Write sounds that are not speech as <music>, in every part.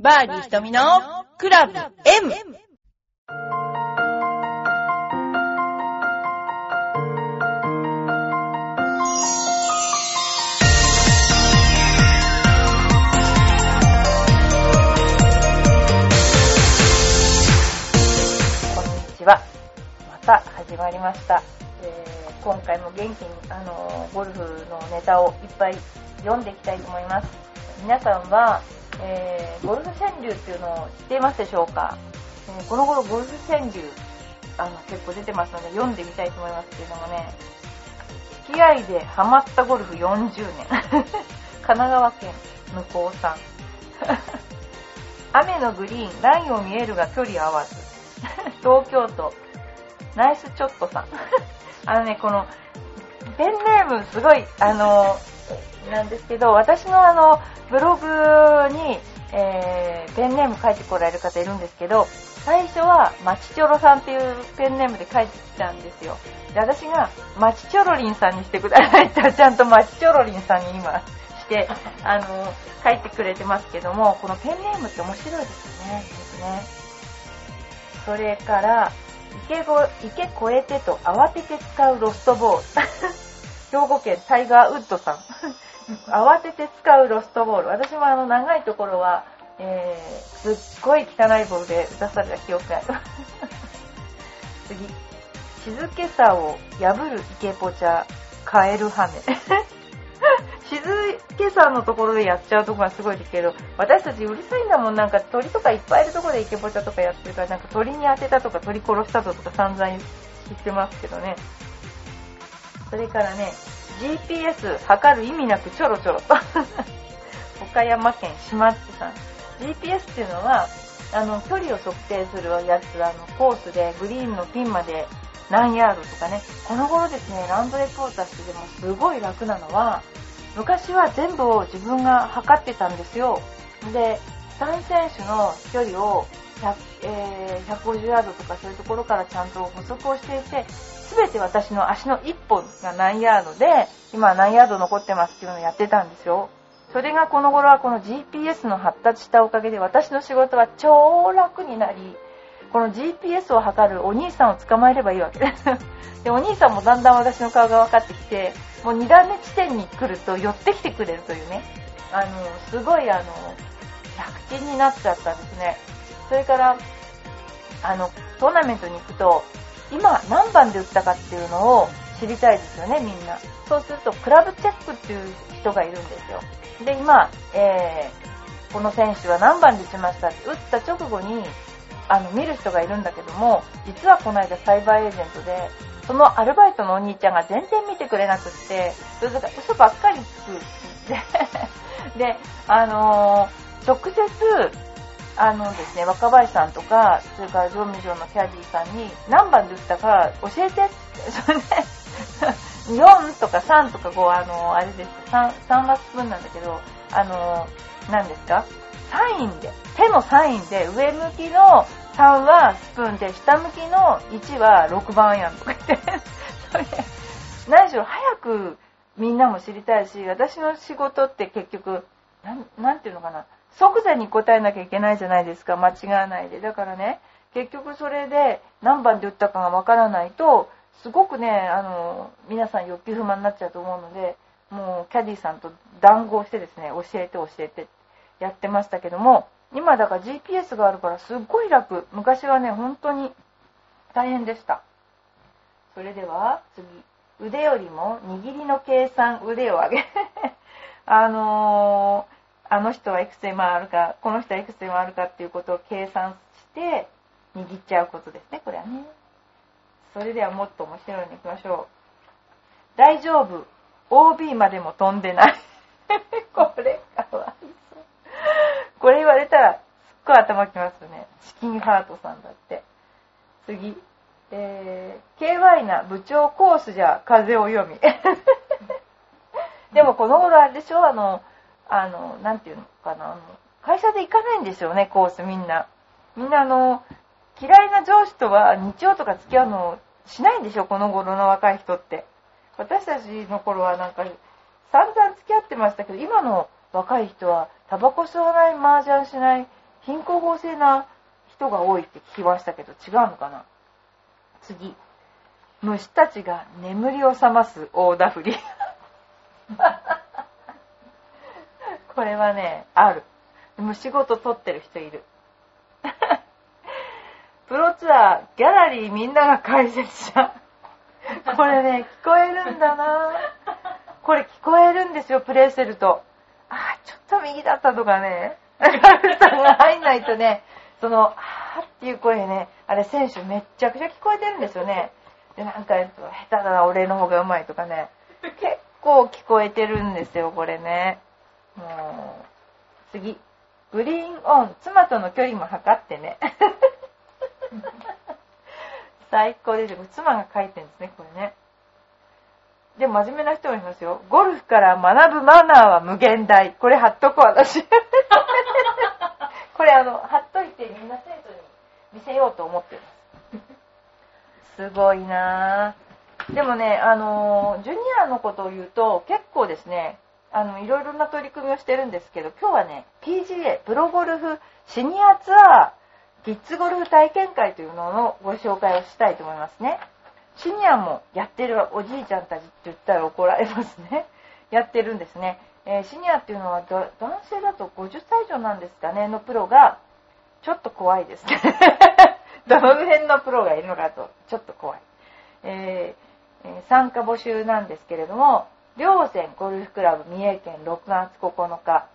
バーディー瞳のクラブ M! こんにちは。また始まりました。えー今回も元気に、あのーゴルフのネタをいっぱい読んでいきたいと思います。皆さんは、えーゴルフ川柳っていうのを知っていますでしょうか、えーこの頃ゴルフ川柳あの結構出てますので読んでみたいと思いますけれどもね付き合いでハマったゴルフ40年。<laughs> 神奈川県向こうさん。<laughs> 雨のグリーンラインを見えるが距離合わず。<laughs> 東京都ナイスチョットさん。あのねこのペンネームすごいあのなんですけど私のあのブログに、えーペンネーム書いてこられる方いるんですけど最初はマチチョロさんっていうペンネームで書いてきたんですよ。で私がマチチョロリンさんにしてくださいって <laughs> ちゃんとマチチョロリンさんに今してあの書いてくれてますけどもこのペンネームって面白いですよね。ですねそれから池ご池越えてと慌てて使うロストボール。<laughs> 兵庫県タイガーウッドさん。<laughs> 慌てて使うロストボール。私もあの長いところは、えー、すっごい汚いボールで打たされた記憶があります。<laughs> 次。静けさを破る池ポチャカエルハメ <laughs> 静けさのところでやっちゃうところがすごいですけど私たちうるさいんだもん。なんか鳥とかいっぱいいるところでイケポチャとかやってるからなんか鳥に当てたとか鳥殺したとか散々言ってますけどねそれからね GPS 測る意味なくちょろちょろと。<laughs> 岡山県島津さん。GPS っていうのはあの距離を測定するやつあのコースでグリーンのピンまで何ヤードとかね。この頃ですねランドレポーターしてでもすごい楽なのは昔は全部を自分が測ってたんですよ。で3選手の距離を100、えー150ヤードとかそういうところからちゃんと補足をしていて全て私の足の1本が何ヤードで今何ヤード残ってますっていうのをやってたんですよ。それがこの頃はこの GPS の発達したおかげで私の仕事は超楽になりこの GPS を測るお兄さんを捕まえればいいわけです。<laughs> でお兄さんもだんだん私の顔が分かってきてもう2段目地点に来ると寄ってきてくれるというね。あのすごいあの楽ちんになっちゃったんですね。それからあのトーナメントに行くと今何番で打ったかっていうのを知りたいですよねみんな。そうするとクラブチェックっていう人がいるんですよ。で今、えーこの選手は何番で打ちましたって打った直後にあの見る人がいるんだけども実はこの間サイバーエージェントでそのアルバイトのお兄ちゃんが全然見てくれなくって嘘が嘘ばっかりつく <laughs> でであのー直接あのですね、若林さんとか、それからジョーミジョーのキャディーさんに何番で打ったか教えて。って、それで、<laughs> 4とか3とか5、あの、あれです、3, 3はスプーンなんだけど、あの、何ですか？サインで、手のサインで、上向きの3はスプーンで、下向きの1は6番やんとか言って、それ、何しろ早くみんなも知りたいし、私の仕事って結局、なんなんていうのかな、即座に答えなきゃいけないじゃないですか、間違わないで。だからね、結局それで何番で打ったかがわからないと、すごくね、あの、皆さん欲求不満になっちゃうと思うので、もうキャディーさんと談合してですね、教えて教えてやってましたけども、今だから GPS があるからすっごい楽。昔はね、本当に大変でした。それでは次。腕よりも握りの計算、腕を上げ。<laughs> あのーあの人はいくつで回るか、この人はいくつで回るかっていうことを計算して握っちゃうことですね、これはね。それではもっと面白いのいきましょう。大丈夫？OB までも飛んでない。<laughs> これかわいそう。これ言われたらすっごい頭きますよね。チキンハートさんだって。次。えー、KY な部長コースじゃ風を読み。<laughs> でもこの頃あれでしょ？あの、あの、なていうのかな、あの会社で行かないんですよね、コースみんな。みんなあの、嫌いな上司とは日曜とか付き合うのをしないんでしょ、この頃の若い人って。私たちの頃はなんか、散々付き合ってましたけど、今の若い人は、タバコ吸わない、麻雀しない、貧困法制な人が多いって聞きましたけど、違うのかな次。虫たちが眠りを覚ます大ダフリ。<laughs> これはね、ある。虫仕事取ってる人いる。<laughs> プロツアー、ギャラリーみんなが解説者。これね、聞こえるんだなこれ聞こえるんですよ、プレイしてると。あ、ちょっと右だったとかね。ガルさんが入んないとね、その、あーっていう声ね、あれ選手めっちゃくちゃ聞こえてるんですよね。で、なんか、下手だな、俺の方がうまいとかね。結構聞こえてるんですよ、これね。もう、次。グリーンオン、妻との距離も測ってね。<laughs> 最高ですよ。妻が書いてるんですね、これね。でも真面目な人もいますよ。ゴルフから学ぶマナーは無限大。これ貼っとこう、私。<laughs> これあの、貼っといてみんな生徒に見せようと思ってます。すごいなぁ。でもね、あの、ジュニアのことを言うと、結構ですね、あの、いろいろな取り組みをしてるんですけど、今日はね、PGA、プロゴルフシニアツアーキッズゴルフ体験会というののご紹介をしたいと思いますね。シニアもやってるおじいちゃんたちって言ったら怒られますね。やってるんですね。えー、シニアっていうのは男性だと50歳以上なんですかね、のプロが、ちょっと怖いですね。<laughs> どの辺のプロがいるのかと、ちょっと怖い。えー、参加募集なんですけれども、両線ゴルフクラブ三重県6月9日、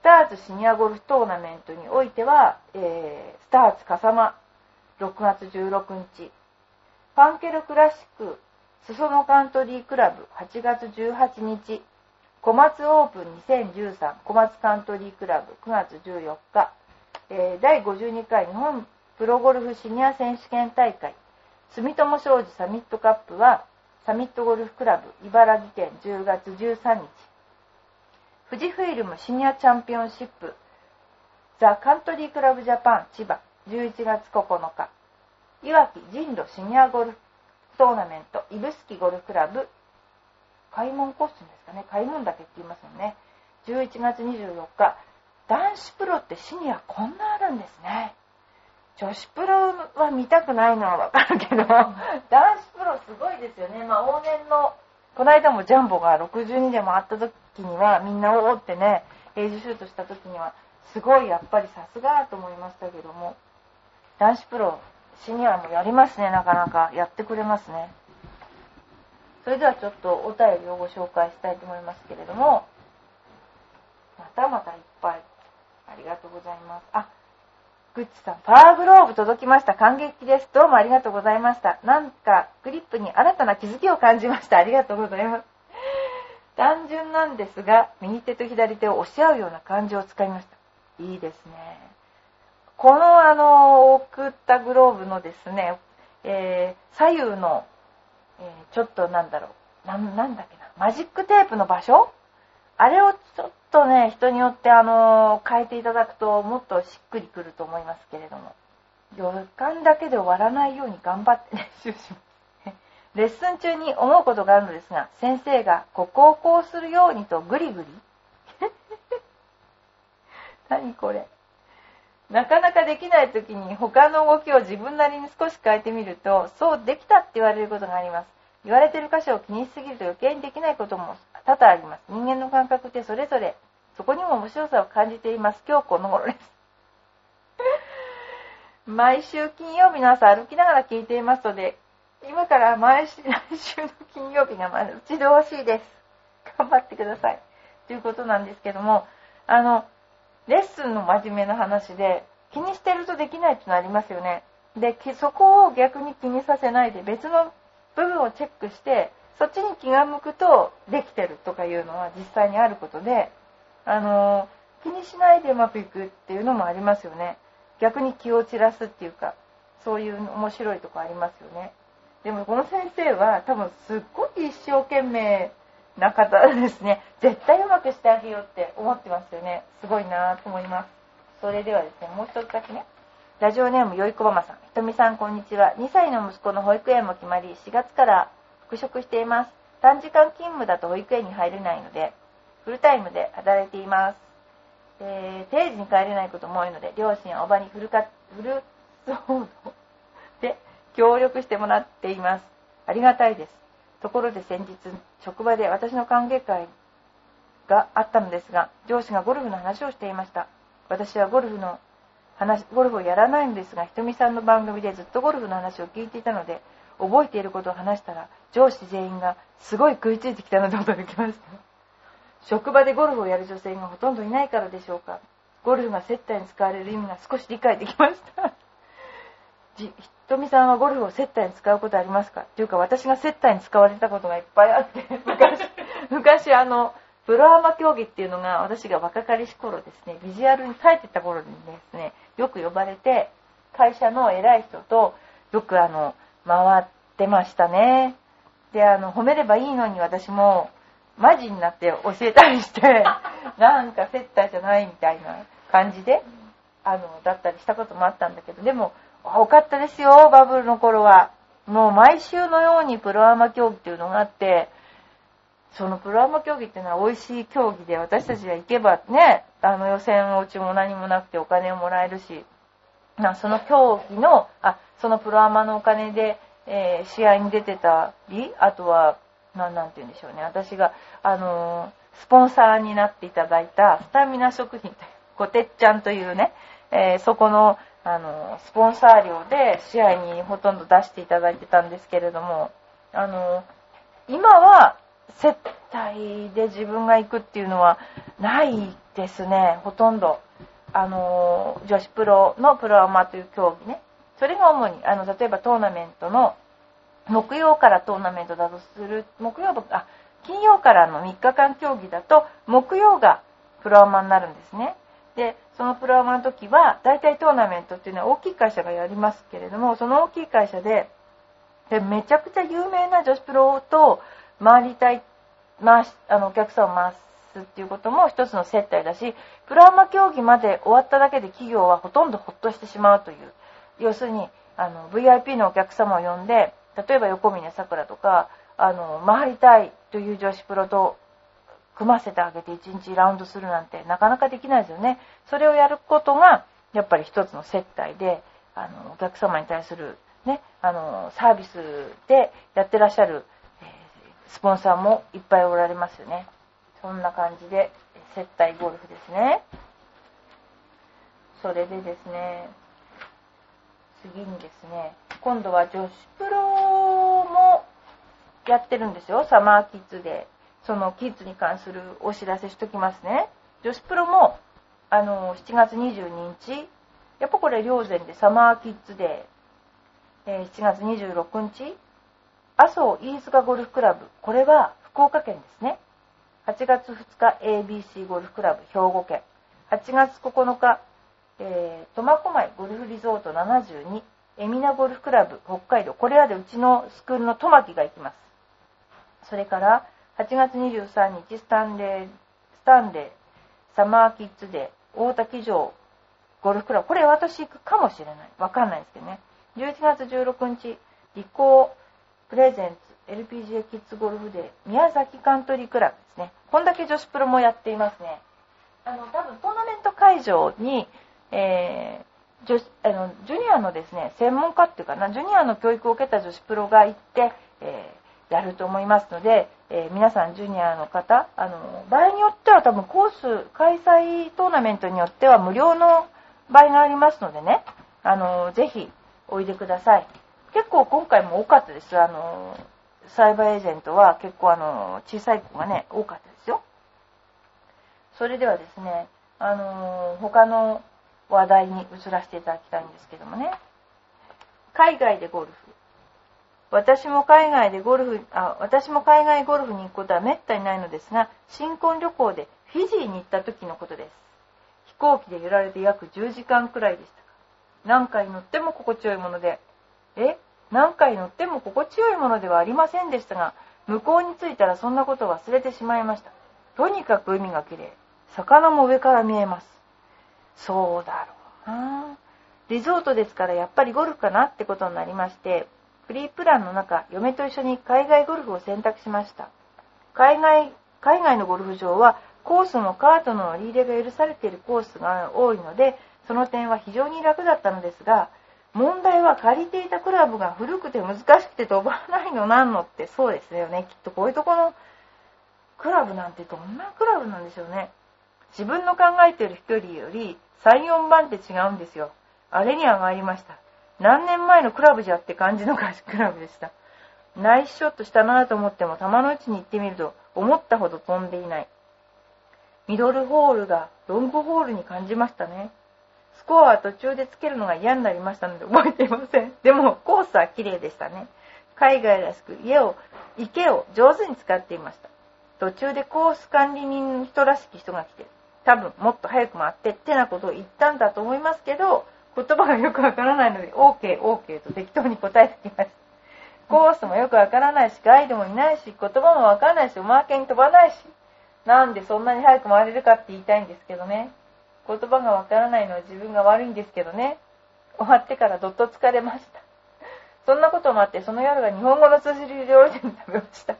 スターツシニアゴルフトーナメントにおいては、えー、スターツ笠間6月16日、ファンケルクラシック裾野カントリークラブ8月18日、小松オープン2013小松カントリークラブ9月14日、えー、第52回日本プロゴルフシニア選手権大会住友商事サミットカップはサミットゴルフクラブ茨城県10月13日。富士フイルムシニアチャンピオンシップザ・カントリークラブジャパン千葉11月9日。いわき人路シニアゴルフトーナメント指宿ゴルフクラブ開門コスチュームですかね。開門だけって言いますよね。11月24日。男子プロってシニアこんなあるんですね。女子プロは見たくないのはわかるけど男子プロすごいですよね。まあ往年のこの間もジャンボが62でもあった時にはみんなおおってねエイジシュートした時にはすごいやっぱりさすがと思いましたけども男子プロシニアもやりますね。なかなかやってくれますね。それではちょっとお便りをご紹介したいと思いますけれどもまたまたいっぱい。ありがとうございます。あグッチさん、パワーグローブ届きました。感激です。どうもありがとうございました。なんか、グリップに新たな気づきを感じました。ありがとうございます。単純なんですが、右手と左手を押し合うような感じを使いました。いいですね。このあの、送ったグローブのですね、えー、左右の、えー、ちょっとなんだろう、な、なんだっけな、マジックテープの場所？あれをちょっとね、人によってあの、変えていただくともっとしっくりくると思いますけれども。予感だけで終わらないように頑張って練習します。レッスン中に思うことがあるのですが、先生がここをこうするようにとグリグリ <laughs> 何これなかなかできない時に他の動きを自分なりに少し変えてみると、そうできたって言われることがあります。言われてる箇所を気にしすぎると余計にできないことも多々あります。人間の感覚ってそれぞれ、そこにも面白さを感じています。今日この頃です。<laughs> 毎週金曜日の朝歩きながら聞いていますので、今から毎週、来週の金曜日がまだ打ち遠しいです。頑張ってください。ということなんですけども、あの、レッスンの真面目な話で、気にしてるとできないってのありますよね。で、そこを逆に気にさせないで別の部分をチェックして、そっちに気が向くとできてるとかいうのは実際にあることで、あの気にしないでうまくいくっていうのもありますよね。逆に気を散らすっていうか、そういう面白いとこありますよね。でもこの先生は多分すっごい一生懸命な方ですね。絶対うまくしてあげようって思ってますよね。すごいなと思います。それではですね、もう一つだけね。ラジオネームよいこばまさん。ひとみさんこんにちは。2歳の息子の保育園も決まり、4月から復職しています。短時間勤務だと保育園に入れないので、フルタイムで働いています。えー、定時に帰れないことも多いので、両親やおばにフルカフルソードで協力してもらっています。ありがたいです。ところで先日、職場で私の歓迎会があったのですが、上司がゴルフの話をしていました。私はゴルフの話、ゴルフをやらないのですが、ひとみさんの番組でずっとゴルフの話を聞いていたので、覚えていることを話したら、上司全員がすごい食いついてきたので驚きました。職場でゴルフをやる女性がほとんどいないからでしょうか。ゴルフが接待に使われる意味が少し理解できました。ひとみさんはゴルフを接待に使うことありますか？というか私が接待に使われたことがいっぱいあって <laughs> 昔昔あのプロアマ競技っていうのが私が若かりし頃ですねビジュアルに耐えてた頃にですねよく呼ばれて会社の偉い人とよくあの回ってましたね。であの褒めればいいのに私もマジになって教えたりして <laughs> なんか接待じゃないみたいな感じであのだったりしたこともあったんだけどでも多かったですよバブルの頃は。もう毎週のようにプロアマ競技っていうのがあってそのプロアマ競技っていうのは美味しい競技で私たちが行けばねあの予選落ちも何もなくてお金をもらえるしその競技のあそのプロアマのお金で、えー、試合に出てたりあとはななんて言うんでしょうね。私があのスポンサーになっていただいたスタミナ食品こてっちゃんというね、えー、そこのあのスポンサー料で試合にほとんど出していただいてたんですけれどもあの今は接待で自分が行くっていうのはないですねほとんど。あの女子プロのプロアマという競技ね。それが主にあの例えばトーナメントの木曜からトーナメントだとする木曜あ金曜からの3日間競技だと木曜がプロアマになるんですね。でそのプロアマの時は大体トーナメントっていうのは大きい会社がやりますけれどもその大きい会社ででめちゃくちゃ有名な女子プロと回りたい回しあのお客さんを回すっていうことも一つの接待だしプロアマ競技まで終わっただけで企業はほとんどほっとしてしまうという要するにあの VIP のお客様を呼んで例えば横峯さくらとかあの回りたいという女子プロと組ませてあげて1日ラウンドするなんてなかなかできないですよね。それをやることがやっぱり一つの接待であのお客様に対する、ね、あのサービスでやってらっしゃる、えー、スポンサーもいっぱいおられますよね。そんな感じで接待ゴルフですね。それでですね、次にですね、今度は女子プロもやってるんですよ、サマーキッズで。そのキッズに関するお知らせしときますね。女子プロも、あの、7月22日、やっぱこれ、霊山でサマーキッズデー、えー、7月26日、麻生飯塚ゴルフクラブ、これは福岡県ですね。8月2日 ABC ゴルフクラブ兵庫県。8月9日、えー、苫小牧ゴルフリゾート72、エミナゴルフクラブ北海道。これはでうちのスクールのトマキが行きます。それから、8月23日スタンレー、スタンレー、サマーキッズデー、大滝城、ゴルフクラブ。これ私行くかもしれない。わかんないですけどね。11月16日、リコープレゼンツ LPGA キッズゴルフデー、宮崎カントリークラブですね。こんだけ女子プロもやっていますね。あの、多分トーナメント会場に、えー、女あのジュニアのですね、専門家っていうかな、ジュニアの教育を受けた女子プロが行って、えー、やると思いますので、えー、皆さんジュニアの方あの場合によっては多分コース開催トーナメントによっては無料の場合がありますのでねあのぜひおいでください結構今回も多かったですあのサイバーエージェントは結構あの小さい子がね多かったですよ。それではですねあの他の話題に移らせていただきたいんですけどもね。海外でゴルフ。私も海外でゴルフあ私も海外ゴルフに行くことはめったにないのですが新婚旅行でフィジーに行った時のことです。飛行機で揺られて約10時間くらいでしたか。何回乗っても心地よいものでえ？何回乗っても心地よいものではありませんでしたが向こうに着いたらそんなことを忘れてしまいました。とにかく海がきれい魚も上から見えます。そうだろうな。リゾートですからやっぱりゴルフかなってことになりましてフリープランの中、嫁と一緒に海外ゴルフを選択しました。海外、海外のゴルフ場はコースもカートの乗り入れが許されているコースが多いので、その点は非常に楽だったのですが、問題は借りていたクラブが古くて難しくて飛ばないのなんのってそうですよね。きっとこういうとこのクラブなんてどんなクラブなんでしょうね。自分の考えている飛距離より3、4番って違うんですよ。あれには参りました。何年前のクラブじゃって感じのクラブでした。ナイスショットしたなと思っても、球の位置に行ってみると、思ったほど飛んでいない。ミドルホールがロングホールに感じましたね。コアは途中でつけるのが嫌になりましたので覚えていません。でも、コースは綺麗でしたね。海外らしく家を、池を上手に使っていました。途中でコース管理人の人らしき人が来て、多分もっと早く回ってってなことを言ったんだと思いますけど、言葉がよくわからないので、OK、OK と適当に答えてきました。コースもよくわからないし、ガイドもいないし、言葉もわからないし、おまけに飛ばないし、なんでそんなに早く回れるかって言いたいんですけどね。言葉がわからないのは自分が悪いんですけどね。終わってからどっと疲れました。そんなこともあって、その夜は日本語の通じる料理店で食べました。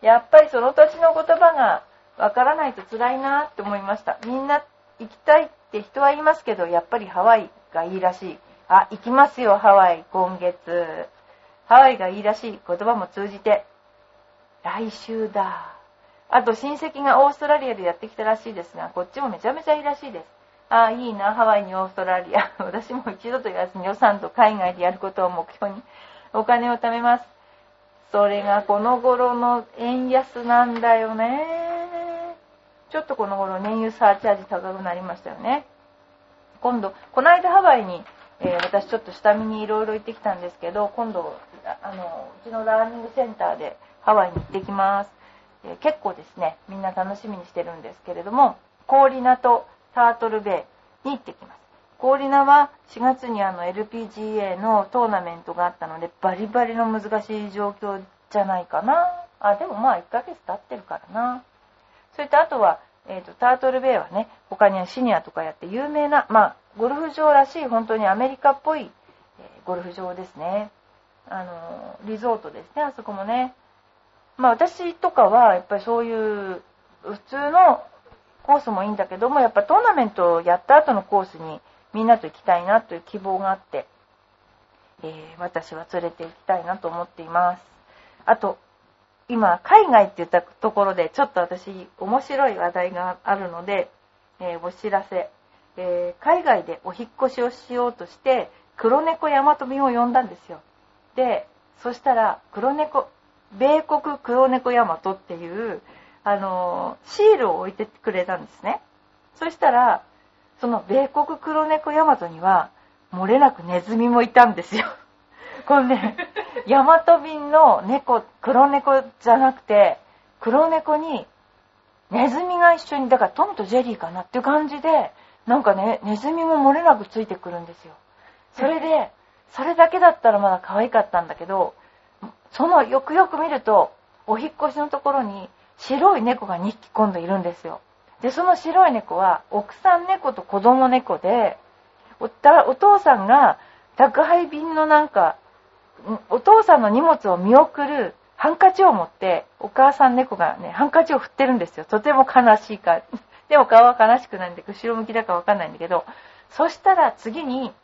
やっぱりその土地の言葉がわからないと辛いなって思いました。みんな行きたいって人は言いますけど、やっぱりハワイがいいらしい。あ、行きますよ、ハワイ、今月。ハワイがいいらしい言葉も通じて、来週だ。あと親戚がオーストラリアでやってきたらしいですが、こっちもめちゃめちゃいいらしいです。ああ、いいな、ハワイにオーストラリア。<laughs> 私も一度と言わずに予算と海外でやることを目標にお金を貯めます。それがこの頃の円安なんだよね。ちょっとこの頃燃油サーチャージ高くなりましたよね。今度、この間ハワイに、えー、私ちょっと下見にいろいろ行ってきたんですけど、今度、あの、うちのラーニングセンターでハワイに行ってきます。え、結構ですね、みんな楽しみにしてるんですけれども、コーリナとタートルベイに行ってきます。コーリナは4月にあの LPGA のトーナメントがあったので、バリバリの難しい状況じゃないかな。あ、でもまあ1ヶ月経ってるからな。それとあとは、え、ー、と、タートルベイはね、他にはシニアとかやって有名な、まあ、ゴルフ場らしい本当にアメリカっぽい、えー、ゴルフ場ですね。あの、リゾートですね、あそこもね。まあ私とかはやっぱりそういう普通のコースもいいんだけども、やっぱトーナメントをやった後のコースにみんなと行きたいなという希望があって、えー、私は連れて行きたいなと思っています。あと、今、海外って言ったところで、ちょっと私、面白い話題があるので、えー、お知らせ。えー、海外でお引越しをしようとして、黒猫ヤマト便を呼んだんですよ。で、そしたら、黒猫、米国黒猫ヤマトっていう、あの、シールを置いてくれたんですね。そしたら、その米国黒猫ヤマトには、漏れなくネズミもいたんですよ。<laughs> このね、ヤマト便の猫、黒猫じゃなくて、黒猫にネズミが一緒に、だからトムとジェリーかなっていう感じで、なんかね、ネズミも漏れなくついてくるんですよ。それで、それだけだったらまだ可愛かったんだけど、そのよくよく見ると、お引越しのところに白い猫が2匹今度いるんですよ。で、その白い猫は奥さん猫と子供猫で、お父さんが宅配便のなんか、お父さんの荷物を見送るハンカチを持って、お母さん猫がね、ハンカチを振ってるんですよ。とても悲しいか。<laughs> でも顔は悲しくないんで、後ろ向きだかわかんないんだけど、そしたら次に、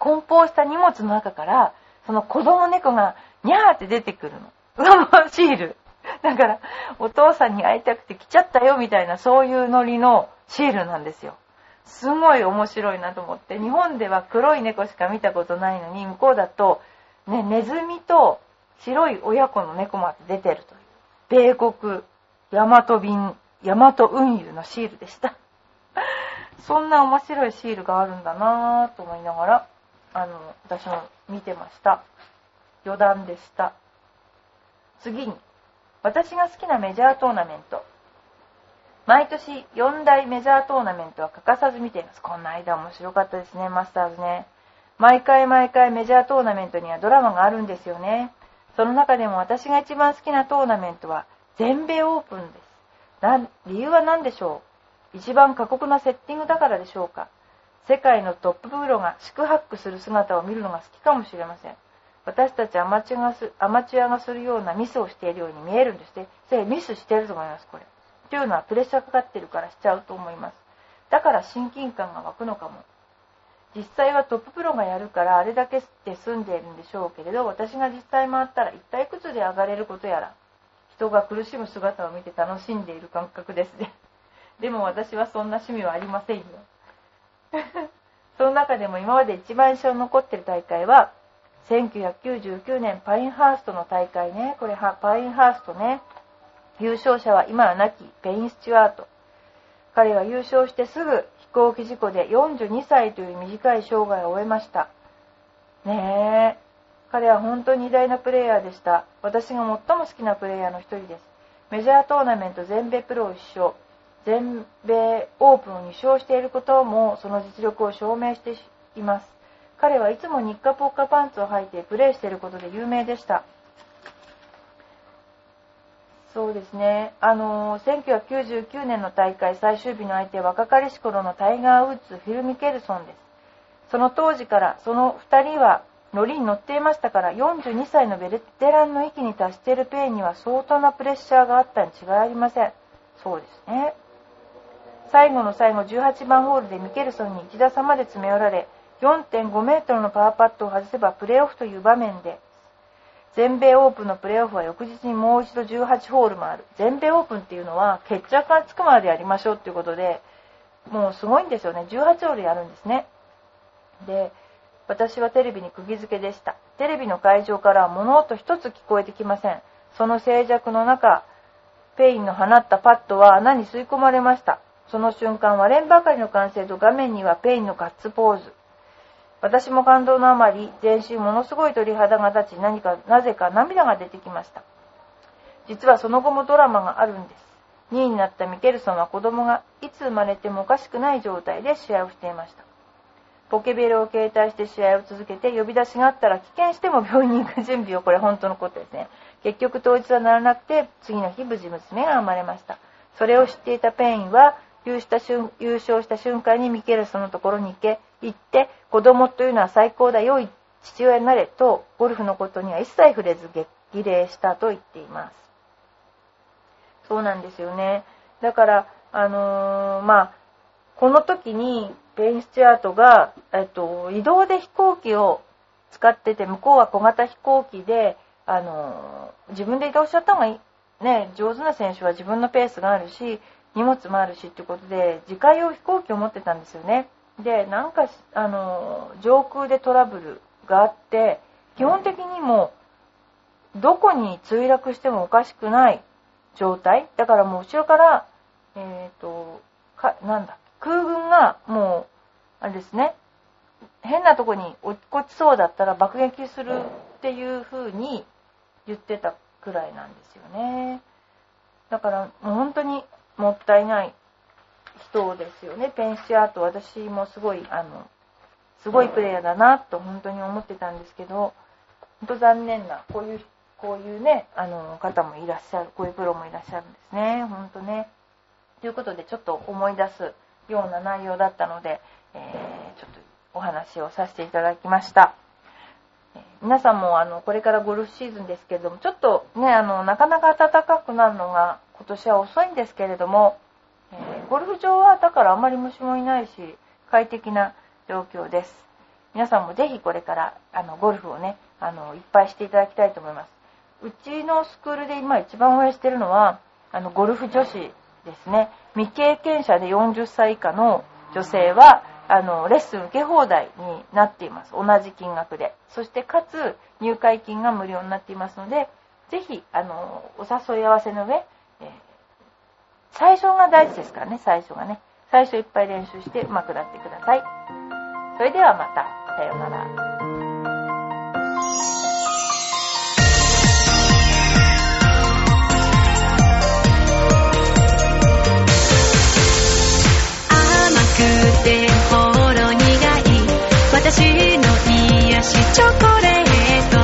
梱包した荷物の中から、その子供猫が、にゃーって出てくるの。<laughs> うわ、シール。だから、お父さんに会いたくて来ちゃったよみたいな、そういうノリのシールなんですよ。すごい面白いなと思って、日本では黒い猫しか見たことないのに、向こうだと、ね、ネズミと白い親子の猫まで出てるという、米国、ヤマト便、ヤマト運輸のシールでした。<laughs> そんな面白いシールがあるんだなぁと思いながら、あの、私も見てました。余談でした。次に、私が好きなメジャートーナメント。毎年4大メジャートーナメントは欠かさず見ています。この間面白かったですね、マスターズね。毎回毎回メジャートーナメントにはドラマがあるんですよね。その中でも私が一番好きなトーナメントは全米オープンです。理由は何でしょう？一番過酷なセッティングだからでしょうか？世界のトッププロが四苦八苦する姿を見るのが好きかもしれません。私たちアマチュアがすアマチュアがするようなミスをしているように見えるんですね。で、ミスしてると思います、これ。っていうのはプレッシャーかかってるからしちゃうと思います。だから親近感が湧くのかも。実際はトッププロがやるからあれだけで済んでいるんでしょうけれど、私が実際回ったら一体いくつで上がれることやら、人が苦しむ姿を見て楽しんでいる感覚ですね。<laughs> でも私はそんな趣味はありませんよ。<laughs> その中でも今まで一番印象に残ってる大会は、1999年パインハーストの大会ね。これパインハーストね。優勝者は今は亡きペイン・スチュワート。彼は優勝してすぐ飛行機事故で42歳という短い生涯を終えました。ねえ。彼は本当に偉大なプレイヤーでした。私が最も好きなプレイヤーの一人です。メジャートーナメント全米プロを1勝、全米オープンを2勝していることもその実力を証明しています。彼はいつも日課ポッカパンツを履いてプレーしていることで有名でした。そうですね。あの1999年の大会最終日の相手は若かりし頃のタイガー・ウッズ、フィル・ミケルソンです。その当時からその2人は乗りに乗っていましたから42歳のベテランの域に達しているペイには相当なプレッシャーがあったに違いありません。そうですね。最後の最後18番ホールでミケルソンに1打差まで詰め寄られ4.5メートルのパワーパットを外せばプレーオフという場面で全米オープンのプレーオフは翌日にもう一度18ホールもある。全米オープンっていうのは決着がつくまでやりましょうっていうことでもうすごいんですよね。18ホールやるんですね。で私はテレビに釘付けでした。テレビの会場からは物音一つ聞こえてきません。その静寂の中ペインの放ったパットは穴に吸い込まれました。その瞬間割れんばかりの歓声と画面にはペインのガッツポーズ。私も感動のあまり全身ものすごい鳥肌が立ち何かなぜか涙が出てきました。実はその後もドラマがあるんです。2位になったミケルソンは子供がいつ生まれてもおかしくない状態で試合をしていました。ポケベルを携帯して試合を続けて呼び出しがあったら棄権しても病院に行く準備をこれ本当のことですね。結局当日はならなくて次の日無事娘が生まれました。それを知っていたペインは優勝した瞬間にミケルソンのところに行け行って子供というのは最高だ良い父親になれとゴルフのことには一切触れず激励したと言っています。そうなんですよね。だからあのー、まあこの時にペイン・スチュワートが、えっと、移動で飛行機を使ってて向こうは小型飛行機で、あのー、自分で移動しちゃった方がいい。ね上手な選手は自分のペースがあるし荷物もあるしってことで自家用飛行機を持ってたんですよね。でなんかあの上空でトラブルがあって基本的にもどこに墜落してもおかしくない状態。だからもう後ろからえっ、ー、とかなんだ空軍がもうあれですね変なとこに落っこちそうだったら爆撃するっていう風に言ってたくらいなんですよね。だからもう本当もったいない人ですよね。ペンシアート、私もすごい、あの、すごいプレイヤーだなと本当に思ってたんですけど、本当残念な、こういう、こういうね、あの、方もいらっしゃる、こういうプロもいらっしゃるんですね。本当ね。ということで、ちょっと思い出すような内容だったので、えー、ちょっとお話をさせていただきました。皆さんもあのこれからゴルフシーズンですけれども、ちょっとね、あのなかなか暖かくなるのが今年は遅いんですけれども、えー、ゴルフ場はだからあまり虫もいないし快適な状況です。皆さんもぜひこれからあのゴルフをねあのいっぱいしていただきたいと思います。うちのスクールで今一番応援してるのはあのゴルフ女子ですね。未経験者で40歳以下の女性はあのレッスン受け放題になっています。同じ金額で。そしてかつ入会金が無料になっていますのでぜひあのお誘い合わせの上、最初が大事ですからね、最初がね。最初いっぱい練習して上手くなってください。それではまた。さようなら。ほろ苦い私の癒しチョコレート